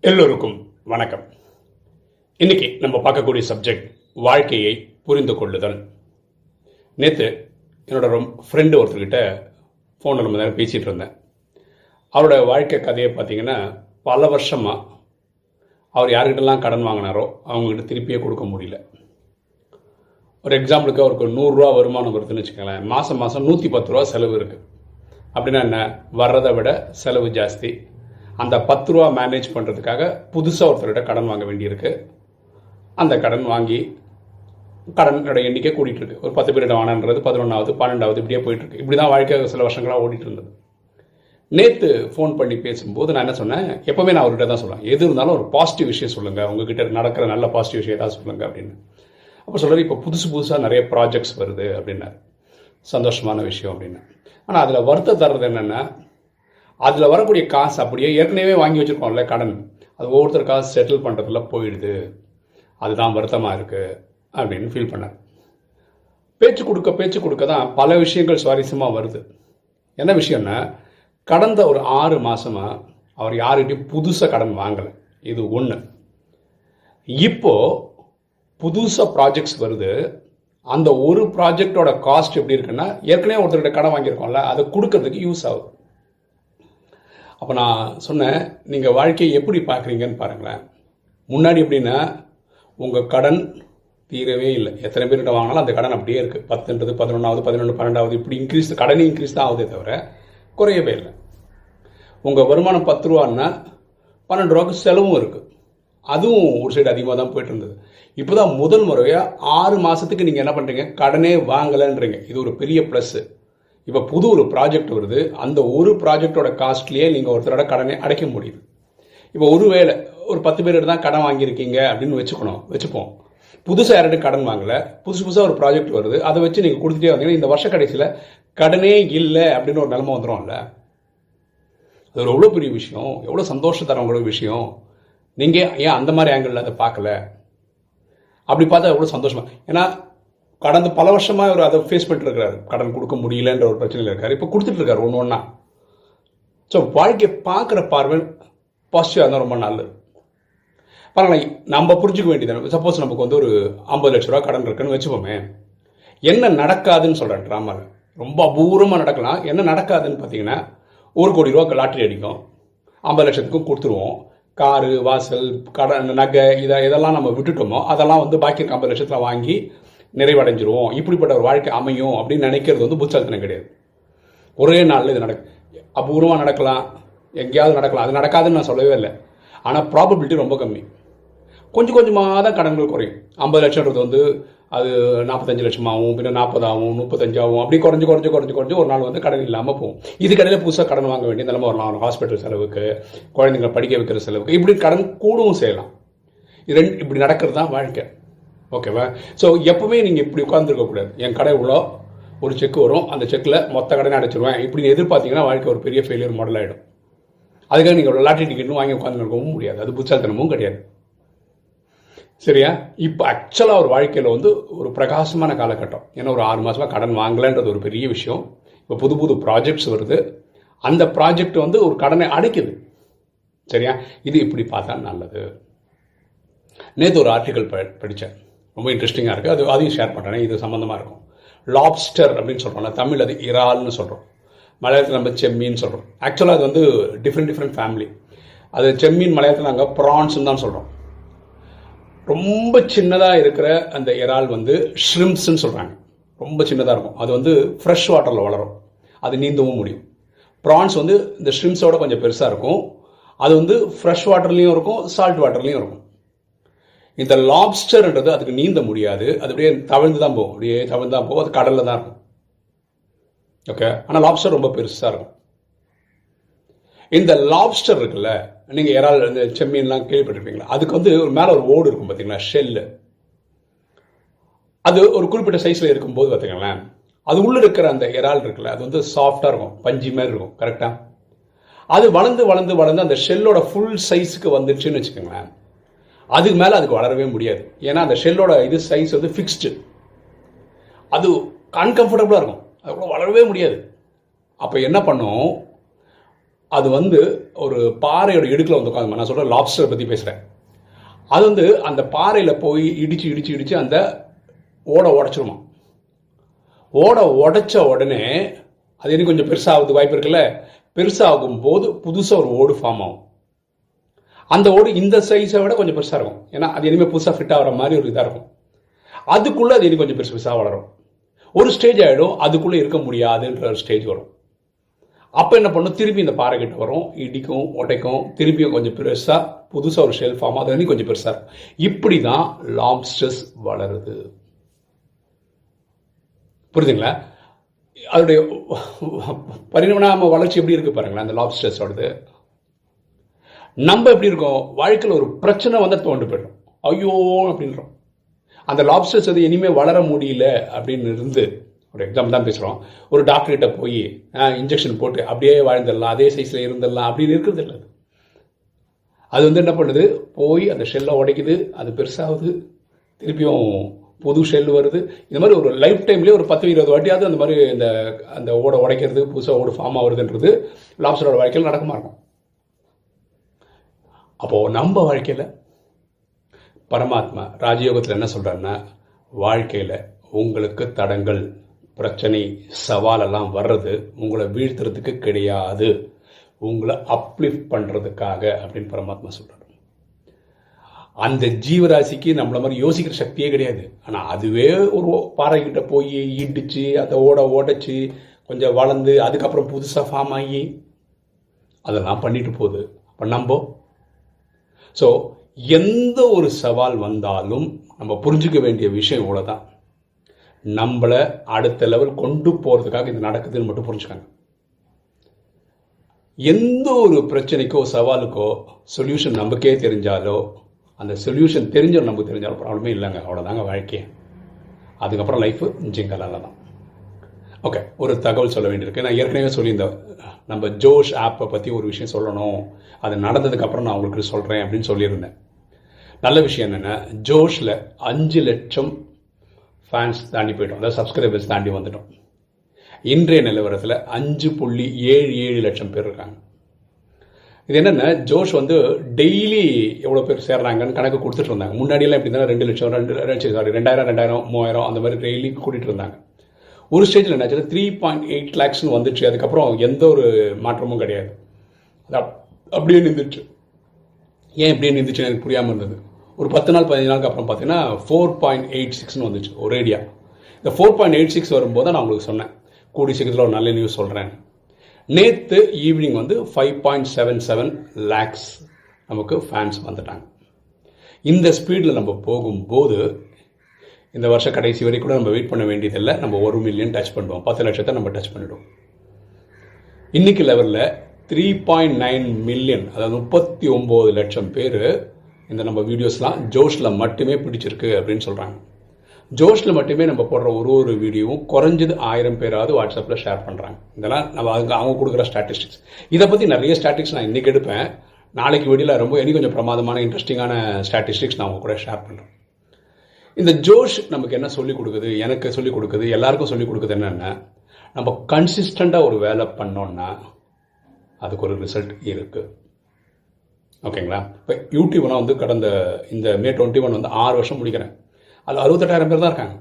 எல்லோருக்கும் வணக்கம். இன்னைக்கு நம்ம பார்க்கக்கூடிய சப்ஜெக்ட் வாழ்க்கையை புரிந்து கொள்ளுதல். நேற்று என்னோட ரொம்ப ஃப்ரெண்டு ஒருத்தர்கிட்ட ஃபோனில் நம்ம நேரம் பேசிகிட்டு இருந்தேன். அவரோட வாழ்க்கை கதையை பார்த்தீங்கன்னா பல வருஷமாக அவர் யார்கிட்டலாம் கடன் வாங்கினாரோ அவங்ககிட்ட திருப்பியே கொடுக்க முடியல. ஒரு எக்ஸாம்பிளுக்கு அவருக்கு ஒரு நூறுரூவா வருமானம் வருதுன்னு வச்சுக்கோங்களேன். மாதம் மாதம் நூற்றி பத்து ரூபா செலவு இருக்குது அப்படின்னா என்ன? வர்றதை விட செலவு ஜாஸ்தி. அந்த பத்து ரூபா மேனேஜ் பண்ணுறதுக்காக புதுசாக ஒருத்தர்கிட்ட கடன் வாங்க வேண்டியிருக்கு. அந்த கடன் வாங்கி கடனோட எண்ணிக்கை கூட்டிகிட்டு இருக்கு ஒரு பத்து பேரிடம் வாங்கினது பதினொன்றாவது பன்னெண்டாவது இப்படியே போயிட்டு இருக்கு இப்படி தான் வாழ்க்கை சில வருஷங்களாக ஓடிட்டு இருந்தது நேற்று ஃபோன் பண்ணி பேசும்போது நான் என்ன சொன்னேன்? எப்போவுமே நான் அவர்கிட்ட தான் சொல்லுவேன். எது இருந்தாலும் ஒரு பாசிட்டிவ் விஷயம் சொல்லுங்கள் உங்ககிட்ட நடக்கிற நல்ல பாசிட்டிவ் விஷயம் ஏதாவது சொல்லுங்கள் அப்படின்னு. அப்போ சொல்கிறார் இப்போ புதுசு புதுசாக நிறைய ப்ராஜெக்ட்ஸ் வருது அப்படின்னாரு. சந்தோஷமான விஷயம் அப்படின்னு. ஆனால் அதில் வருத்தம் தர்றது என்னென்னா அதில் வரக்கூடிய காசு அப்படியே ஏற்கனவே வாங்கி வச்சுருக்கோம்ல கடன். அது ஒவ்வொருத்தர் காசு செட்டில் பண்ணுறதுல போயிடுது. அதுதான் வருத்தமாக இருக்குது அப்படின்னு ஃபீல் பண்ணார். பேச்சு கொடுக்க பேச்சு கொடுக்க தான் பல விஷயங்கள் சுவாரஸ்யமாக வருது. என்ன விஷயம்னா கடந்த ஒரு ஆறு மாதமாக அவர் யாருக்கிட்டையும் புதுசாக கடன் வாங்கலை. இது ஒன்று இப்போது புதுசாக ப்ராஜெக்ட்ஸ் வருது. அந்த ஒரு ப்ராஜெக்டோட காஸ்ட் எப்படி இருக்குன்னா ஏற்கனவே ஒருத்தர்கிட்ட கடன் வாங்கியிருக்கோம்ல அதை கொடுக்கறதுக்கு யூஸ் ஆகுது. அப்போ நான் சொன்னேன் நீங்கள் வாழ்க்கையை எப்படி பார்க்குறீங்கன்னு பாருங்களேன். முன்னாடி எப்படின்னா உங்கள் கடன் தீரவே இல்லை. எத்தனை பேர்கிட்ட வாங்கினாலும் அந்த கடன் அப்படியே இருக்குது பத்துன்றது பதினொன்றாவது பதினொன்று பன்னெண்டாவது இப்படி இன்க்ரீஸ் கடனே இன்க்ரீஸ் தான் ஆகுதே தவிர குறையவே இல்லை. உங்கள் வருமானம் பத்து ரூபான்னா பன்னெண்டு ரூபாய்க்கு செலவும் இருக்குது அதுவும் ஒரு சைடு அதிகமாக தான் போயிட்டு இருந்தது இப்போ தான் முதல் முறையாக ஆறு மாதத்துக்கு நீங்கள் என்ன பண்ணுறீங்க கடனே வாங்கலைன்றீங்க. இது ஒரு பெரிய ப்ளஸ்ஸு இப்போ புது ஒரு ப்ராஜெக்ட் வருது. அந்த ஒரு ப்ராஜெக்டோட காஸ்ட்லேயே நீங்கள் ஒருத்தரோட கடனை அடைக்க முடியுது. இப்போ ஒருவேளை ஒரு பத்து பேர் தான் கடன் வாங்கியிருக்கீங்க அப்படின்னு வச்சுக்கணும் வச்சுப்போம். புதுசாக யார்கிட்ட கடன் வாங்கலை புதுசு புதுசாக ஒரு ப்ராஜெக்ட் வருது. அதை வச்சு நீங்கள் கொடுத்துட்டே வந்தீங்கன்னா இந்த வருஷ கடைசியில் கடனே இல்லை அப்படின்னு ஒரு நிலைமை வந்துடும்ல அது ஒரு எவ்வளோ பெரிய விஷயம். எவ்வளோ சந்தோஷம் தரவங்களோட விஷயம். நீங்கள் ஏன் அந்த மாதிரி ஆங்கிளில் அதை பார்க்கல? அப்படி பார்த்தா எவ்வளோ சந்தோஷமா. ஏன்னா கடந்த பல வருஷமாக அவர் அதை ஃபேஸ் பண்ணிட்டு இருக்காரு கடன் கொடுக்க முடியலன்ற ஒரு பிரச்சனையில் இருக்கார். இப்போ கொடுத்துட்டு இருக்காரு ஒன்று ஒன்றா ஸோ வாழ்க்கையை பார்க்குற பார்வை பாசிட்டிவாக இருந்தால் ரொம்ப நல்லது. பாருங்களேன் நம்ம புரிஞ்சுக்க வேண்டியது சப்போஸ் நமக்கு வந்து ஒரு ஐம்பது லட்ச ரூபா கடன் இருக்குன்னு வச்சுப்போமே என்ன நடக்காதுன்னு சொல்கிறேன் ட்ராமாவில் ரொம்ப அபூர்வமாக நடக்கலாம். என்ன நடக்காதுன்னு பார்த்தீங்கன்னா ஒரு கோடி ரூபா லாட்ரி அடிக்கும். ஐம்பது லட்சத்துக்கும் கொடுத்துருவோம். காரு வாசல் கடன் நகை இதை இதெல்லாம் நம்ம விட்டுட்டோமோ அதெல்லாம் வந்து பாக்கி இருக்க ஐம்பது லட்சத்தில் வாங்கி நிறைவடைஞ்சிருவோம் இப்படிப்பட்ட ஒரு வாழ்க்கை அமையும் அப்படின்னு நினைக்கிறது வந்து புத்தாலித்தனம் கிடையாது. ஒரே நாளில் இது நடக்கும் அபூர்வமாக நடக்கலாம். எங்கேயாவது நடக்கலாம். அது நடக்காதுன்னு நான் சொல்லவே இல்லை. ஆனால் ப்ராபபிலிட்டி ரொம்ப கம்மி. கொஞ்சம் கொஞ்சமாக தான் கடன்கள் குறையும். ஐம்பது லட்சம்ன்றது வந்து அது நாற்பத்தஞ்சு லட்சமாகவும் பின்ன நாற்பதாகவும் முப்பத்தஞ்சாகவும் அப்படி குறைஞ்சு குறைஞ்சு குறைஞ்சு குறைஞ்சு ஒரு நாள் வந்து கடன் இல்லாமல் போகும். இதுக்கடையில் புதுசாக கடன் வாங்க வேண்டிய நிலைமை வரலாம். ஹாஸ்பிட்டல் செலவுக்கு குழந்தைங்களை படிக்க வைக்கிற செலவுக்கு. இப்படி கடன் கூடவும் செய்யலாம். இது ரெண்டு இப்படி நடக்கிறது தான் வாழ்க்கை. ஓகேவா ஸோ எப்பவுமே நீங்கள் இப்படி உட்காந்துருக்கக்கூடாது என் கடை இவ்வளோ ஒரு செக் வரும். அந்த செக்கில் மொத்த கடனை அடைச்சிருவேன். இப்படி எதிர்பார்த்தீங்கன்னா வாழ்க்கை ஒரு பெரிய ஃபெயிலியர் மாடல் ஆகிடும் அதுக்காக நீங்கள் லாட்டரி டிக்கெட்டும் வாங்கி உட்காந்துருக்கவும் முடியாது. அது புத்தாத்தனமும் கிடையாது. சரியா? இப்போ ஆக்சுவலாக ஒரு வாழ்க்கையில் வந்து ஒரு பிரகாசமான காலகட்டம். ஏன்னா ஒரு ஆறு மாதமாக கடன் வாங்கலைன்றது ஒரு பெரிய விஷயம். இப்போ புது புது ப்ராஜெக்ட்ஸ் வருது. அந்த ப்ராஜெக்ட் வந்து ஒரு கடனை அடைக்குது. சரியா? இது இப்படி பார்த்தா நல்லது. நேற்று ஒரு ஆர்டிக்கல் ப படித்தேன். ரொம்ப இன்ட்ரெஸ்டிங்காக இருக்குது அது அதையும் ஷேர் பண்ணுறேன் இது சம்மந்தமாக இருக்கும். லாப்ஸ்டர் அப்படின்னு சொல்கிறோம்ல தமிழ் அது இறால்னு சொல்கிறோம் மலையாளத்தில் நம்ம செம்மீன் சொல்கிறோம் ஆக்சுவலாக அது வந்து டிஃப்ரெண்ட் டிஃப்ரெண்ட் ஃபேமிலி அது செம்மீன் மலையாளத்தில் நாங்கள் ப்ரான்ஸ்னு தான் சொல்கிறோம் ரொம்ப சின்னதாக இருக்கிற அந்த இறால் வந்து ஷ்ரிம்ஸ்ன்னு சொல்கிறாங்க ரொம்ப சின்னதாக இருக்கும். அது வந்து ஃப்ரெஷ் வாட்டரில் வளரும். அது நீந்தவும் முடியும். ப்ரான்ஸ் வந்து இந்த ஷ்ரிம்ஸோட கொஞ்சம் பெருசாக இருக்கும். அது வந்து ஃப்ரெஷ் வாட்டர்லேயும் இருக்கும் சால்ட் வாட்டர்லேயும் இருக்கும். இந்த லாப்ஸ்டர்ன்றது அதுக்கு நீந்த முடியாது. அது அப்படியே தவிழ்ந்து தான் போகும். அப்படியே தவழ்ந்து தான் போகும். அது கடலில் தான் இருக்கும். ஓகே ஆனால் லாப்ஸ்டர் ரொம்ப பெருசாக இருக்கும். இந்த லாப்ஸ்டர் இருக்குல்ல நீங்கள் இறால் இந்த செம்மீன்லாம் கேள்விப்பட்டிருப்பீங்களா? அதுக்கு வந்து ஒரு மேலே ஒரு ஓடு இருக்கும் பார்த்தீங்களா ஷெல்லு. அது ஒரு குறிப்பிட்ட சைஸில் இருக்கும்போது பார்த்தீங்களேன் அது உள்ளே இருக்கிற அந்த இறால் இருக்குல்ல அது வந்து சாஃப்டாக இருக்கும் பஞ்சு மாதிரி இருக்கும் கரெக்டாக அது வளர்ந்து வளர்ந்து வளர்ந்து அந்த ஷெல்லோட ஃபுல் சைஸுக்கு வந்துடுச்சுன்னு வச்சுக்கோங்களேன் அதுக்கு மேலே அதுக்கு வளரவே முடியாது. ஏன்னா அந்த ஷெல்லோட இது சைஸ் வந்து ஃபிக்ஸ்டு அது அன்கம்ஃபர்டபுளாக இருக்கும். அது கூட வளரவே முடியாது. அப்போ என்ன பண்ணும்? அது வந்து ஒரு பாறையோட இடுக்கில் வந்து உட்காந்து நான் சொல்கிறேன் லாப்ஸ்டரை பற்றி பேசுகிறேன் அது வந்து அந்த பாறையில் போய் இடிச்சு இடிச்சு இடித்து அந்த ஓடை உடச்சிருமா? ஓடை உடைச்ச உடனே அது இன்னும் கொஞ்சம் பெருசாகுது வாய்ப்பு இருக்குல்ல? பெருசாகும் போது புதுசாக ஒரு ஓடு ஃபார்ம் ஆகும். அந்த ஓடு இந்த சைஸை விட கொஞ்சம் பெருசாக இருக்கும். ஏன்னா அது இனிமேல் புதுசாக ஃபிட் ஆகிற மாதிரி ஒரு இதாக இருக்கும். அதுக்குள்ளே அது இன்னும் கொஞ்சம் பெருசு பெருசாக வளரும். ஒரு ஸ்டேஜ் ஆகிடும் அதுக்குள்ளே இருக்க முடியாதுன்ற ஒரு ஸ்டேஜ் வரும். அப்போ என்ன பண்ணும்? திருப்பி இந்த பாறை கிட்ட வரும். இடிக்கும் உடைக்கும். திருப்பியும் கொஞ்சம் பெருசாக புதுசாக ஒரு ஷெல் ஃபார்ம் அது கொஞ்சம் பெருசாக இருக்கும். இப்படி தான் லாப்ஸ்டர்ஸ் வளருது. புரியுதுங்களா? அதோடைய பரிணாம வளர்ச்சி எப்படி இருக்கு பாருங்களேன் அந்த லாப்ஸ்டர்ஸோடது நம்ம எப்படி இருக்கோம்? வாழ்க்கையில் ஒரு பிரச்சனை வந்து தோண்டு போயிடும். ஐயோ அப்படின்றோம். அந்த லாப்ஸ்டர்ஸ் அது இனிமேல் வளர முடியல அப்படின்னு இருந்து ஒரு எக்ஸாம் தான் பேசுகிறோம் ஒரு டாக்டர்கிட்ட போய் இன்ஜெக்ஷன் போட்டு அப்படியே வாழ்ந்துடலாம் அதே சைஸில் இருந்துடலாம் அப்படின்னு இருக்கிறது இல்லை அது. வந்து என்ன பண்ணுது? போய் அந்த ஷெல்லை உடைக்குது அது பெருசாகுது. திருப்பியும் புது ஷெல் வருது. இந்த மாதிரி ஒரு லைஃப் டைம்லேயே ஒரு பத்து இருபது வாட்டியாவது அந்த மாதிரி இந்த அந்த ஓட உடைக்கிறது புதுசாக ஓடு ஃபார்ம் ஆகுதுன்றது லாப்ஸரோட வாழ்க்கையில் நடக்குமா இருக்கும் அப்போது நம்ம வாழ்க்கையில் பரமாத்மா ராஜயோகத்தில் என்ன சொல்கிறாருன்னா வாழ்க்கையில் உங்களுக்கு தடங்கள் பிரச்சனை சவாலெல்லாம் வர்றது உங்களை வீழ்த்துறதுக்கு கிடையாது. உங்களை அப்லிஃப்ட் பண்ணுறதுக்காக அப்படின்னு பரமாத்மா சொல்கிறார் அந்த ஜீவராசிக்கு நம்மள மாதிரி யோசிக்கிற சக்தியே கிடையாது. ஆனால் அதுவே ஒரு பாறைக்கிட்ட போய் இடிச்சு அதை ஓட ஓடைச்சு கொஞ்சம் வளர்ந்து அதுக்கப்புறம் புதுசாக ஃபார்ம் ஆகி அதெல்லாம் பண்ணிட்டு போகுது. அப்போ நம்ப? ஸோ எந்த ஒரு சவால் வந்தாலும் நம்ம புரிஞ்சுக்க வேண்டிய விஷயம் இவ்வளோதான் நம்மளை அடுத்த லெவல் கொண்டு போகிறதுக்காக இது நடக்குதுன்னு மட்டும் புரிஞ்சுக்காங்க. எந்த ஒரு பிரச்சனைக்கோ சவாலுக்கோ சொல்யூஷன் நமக்கே தெரிஞ்சாலோ அந்த சொல்யூஷன் தெரிஞ்சோ நமக்கு தெரிஞ்சாலும் ப்ராப்ளமே இல்லைங்க. அவ்வளோதாங்க வாழ்க்கையே அதுக்கப்புறம் லைஃப் ஜிங்கலால தான் ஓகே ஒரு தகவல் சொல்ல வேண்டியிருக்கு. நான் ஏற்கனவே சொல்லியிருந்தேன் நம்ம ஜோஷ் ஆப்பை பற்றி ஒரு விஷயம் சொல்லணும். அது நடந்ததுக்கப்புறம் நான் உங்களுக்கு சொல்கிறேன் அப்படின்னு சொல்லியிருந்தேன். நல்ல விஷயம் என்னென்னா ஜோஷில் அஞ்சு லட்சம் ஃபேன்ஸ் தாண்டி போயிட்டோம். அதாவது சப்ஸ்கிரைபர்ஸ் தாண்டி வந்துட்டோம். இன்றைய நிலவரத்தில் அஞ்சு புள்ளி ஏழு ஏழு லட்சம் பேர் இருக்காங்க. இது என்னென்னா ஜோஷ் வந்து டெய்லி எவ்வளோ பேர் சேர்றாங்கன்னு கணக்கு கொடுத்துட்டு இருந்தாங்க. முன்னாடியெல்லாம் எப்படி இருந்தாலும் ரெண்டு லட்சம் ரெண்டு சாரி ரெண்டாயிரம் ரெண்டாயிரம் மூவாயிரம் அந்த மாதிரி டெய்லி கூட்டிகிட்டு இருந்தாங்க. ஒரு ஸ்டேஜில் என்னாச்சு த்ரீ பாயிண்ட் எயிட் லேக்ஸ்னு வந்துச்சு. அதுக்கப்புறம் எந்த ஒரு மாற்றமும் கிடையாது. அது அப்- அப்படியே நின்றுச்சு. ஏன் இப்படியே நின்றுச்சுன்னு எனக்கு புரியாமல் இருந்தது. ஒரு பத்து நாள் பதினஞ்சு நாளுக்கு அப்புறம் பார்த்தீங்கன்னா ஃபோர் பாயிண்ட் எயிட் சிக்ஸ்னு வந்துச்சு ஒரேடியா இந்த ஃபோர் பாயிண்ட் எயிட் சிக்ஸ் வரும்போது நான் உங்களுக்கு சொன்னேன். கூடி சீக்கிரத்தில் ஒரு நல்ல நியூஸ் சொல்கிறேன் நேற்று ஈவினிங் வந்து five point seven seven lakhs நமக்கு ஃபேன்ஸ் வந்துட்டாங்க. இந்த ஸ்பீடில் நம்ம போகும்போது இந்த வருஷம் கடைசி வரை கூட நம்ம வெயிட் பண்ண வேண்டியதில்லை. நம்ம ஒரு மில்லியன் டச் பண்ணுவோம். பத்து லட்சத்தை நம்ம டச் பண்ணிடுவோம். இன்றைக்கி லெவலில் த்ரீ பாயிண்ட் நைன் மில்லியன் அதாவது முப்பத்தி ஒம்பது லட்சம் பேர் இந்த நம்ம வீடியோஸ்லாம் ஜோஷில் மட்டுமே பிடிச்சிருக்கு அப்படின்னு சொல்கிறாங்க ஜோஷில் மட்டுமே நம்ம போடுற ஒரு ஒரு வீடியோவும் குறைஞ்சது ஆயிரம் பேராவது வாட்ஸ்அப்பில் ஷேர் பண்ணுறாங்க இதெல்லாம் நம்ம அவங்க அவங்க கொடுக்குற ஸ்டாட்டிஸ்டிக்ஸ் இதை பற்றி நிறைய ஸ்டாட்டிக்ஸ் நான் இன்றைக்கி எடுப்பேன். நாளைக்கு வீடியோவில் ரொம்ப இனி கொஞ்சம் பிரமாதமான இன்ட்ரெஸ்டிங்கான ஸ்டாட்டிஸ்டிக்ஸ் நான் உங்க கூட ஷேர் பண்ணுறேன் இந்த ஜோஷ் நமக்கு என்ன சொல்லிக் கொடுக்குது? எனக்கு சொல்லிக் கொடுக்குது. எல்லாருக்கும் சொல்லிக் கொடுக்குது என்னென்னா நம்ம கன்சிஸ்டண்ட்டாக ஒரு வேலை பண்ணோன்னா அதுக்கு ஒரு ரிசல்ட் இருக்குது ஓகேங்களா? இப்போ யூடியூப்னா வந்து கடந்த இந்த மே டுவெண்ட்டி ஒன் வந்து ஆறு வருஷம் முடிக்கிறேன். அதில் அறுபத்தெட்டாயிரம் பேர் தான் இருக்காங்க.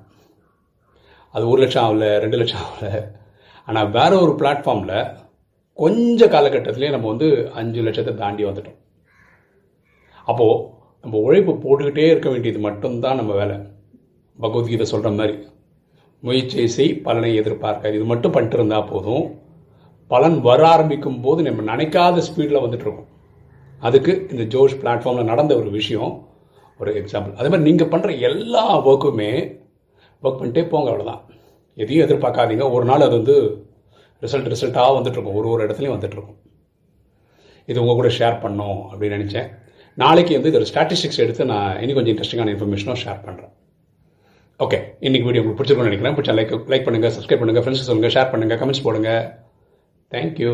அது ஒரு லட்சம் ஆகல ரெண்டு லட்சம் ஆகல. ஆனால் வேற ஒரு பிளாட்ஃபார்மில் கொஞ்ச காலகட்டத்திலே நம்ம வந்து அஞ்சு லட்சத்தை தாண்டி வந்துட்டோம். அப்போது நம்ம உழைப்பு போட்டுக்கிட்டே இருக்க வேண்டியது மட்டும்தான் நம்ம வேலை. பகவத்கீதை சொல்கிற மாதிரி. முயற்சியை செய் பலனை எதிர்பார்க்க இது மட்டும் பண்ணிட்டு இருந்தால் போதும். பலன் வர ஆரம்பிக்கும் போது நம்ம நினைக்காத ஸ்பீடில் வந்துட்டு இருக்கோம். அதுக்கு இந்த ஜோஷ் பிளாட்ஃபார்மில் நடந்த ஒரு விஷயம் ஒரு எக்ஸாம்பிள் அதே மாதிரி நீங்கள் பண்ணுற எல்லா ஒர்க்குமே ஒர்க் பண்ணிட்டே போங்க அவ்வளோதான் எதையும் எதிர்பார்க்காதீங்க. ஒரு நாள் அது வந்து ரிசல்ட் ரிசல்ட்டாக வந்துட்டுருக்கும். ஒரு ஒரு இடத்துலையும் வந்துட்டுருக்கும். இது உங்கள் கூட ஷேர் பண்ணோம் அப்படின்னு நினச்சேன். நாளைக்கு வந்து இது ஸ்டாட்டிஸ்டிக்ஸ் எடுத்து நான் இன்னும் கொஞ்சம் இன்ட்ரெஸ்டிங்கான இன்ஃபர்மேஷனும் ஷேர் பண்ணுறேன் ஓகே இன்னைக்கு வீடியோ உங்களுக்கு பிடிச்சிருக்கும்னு நினைக்கிறேன். பிடிச்சா லைக் லைக் பண்ணுங்கள் சப்ஸ்கிரைப் பண்ணுங்கள் ஃப்ரெண்ட்ஸ் சொல்லுங்கள் ஷேர் பண்ணுங்கள் கமெண்ட்ஸ் போடுங்க. Thank you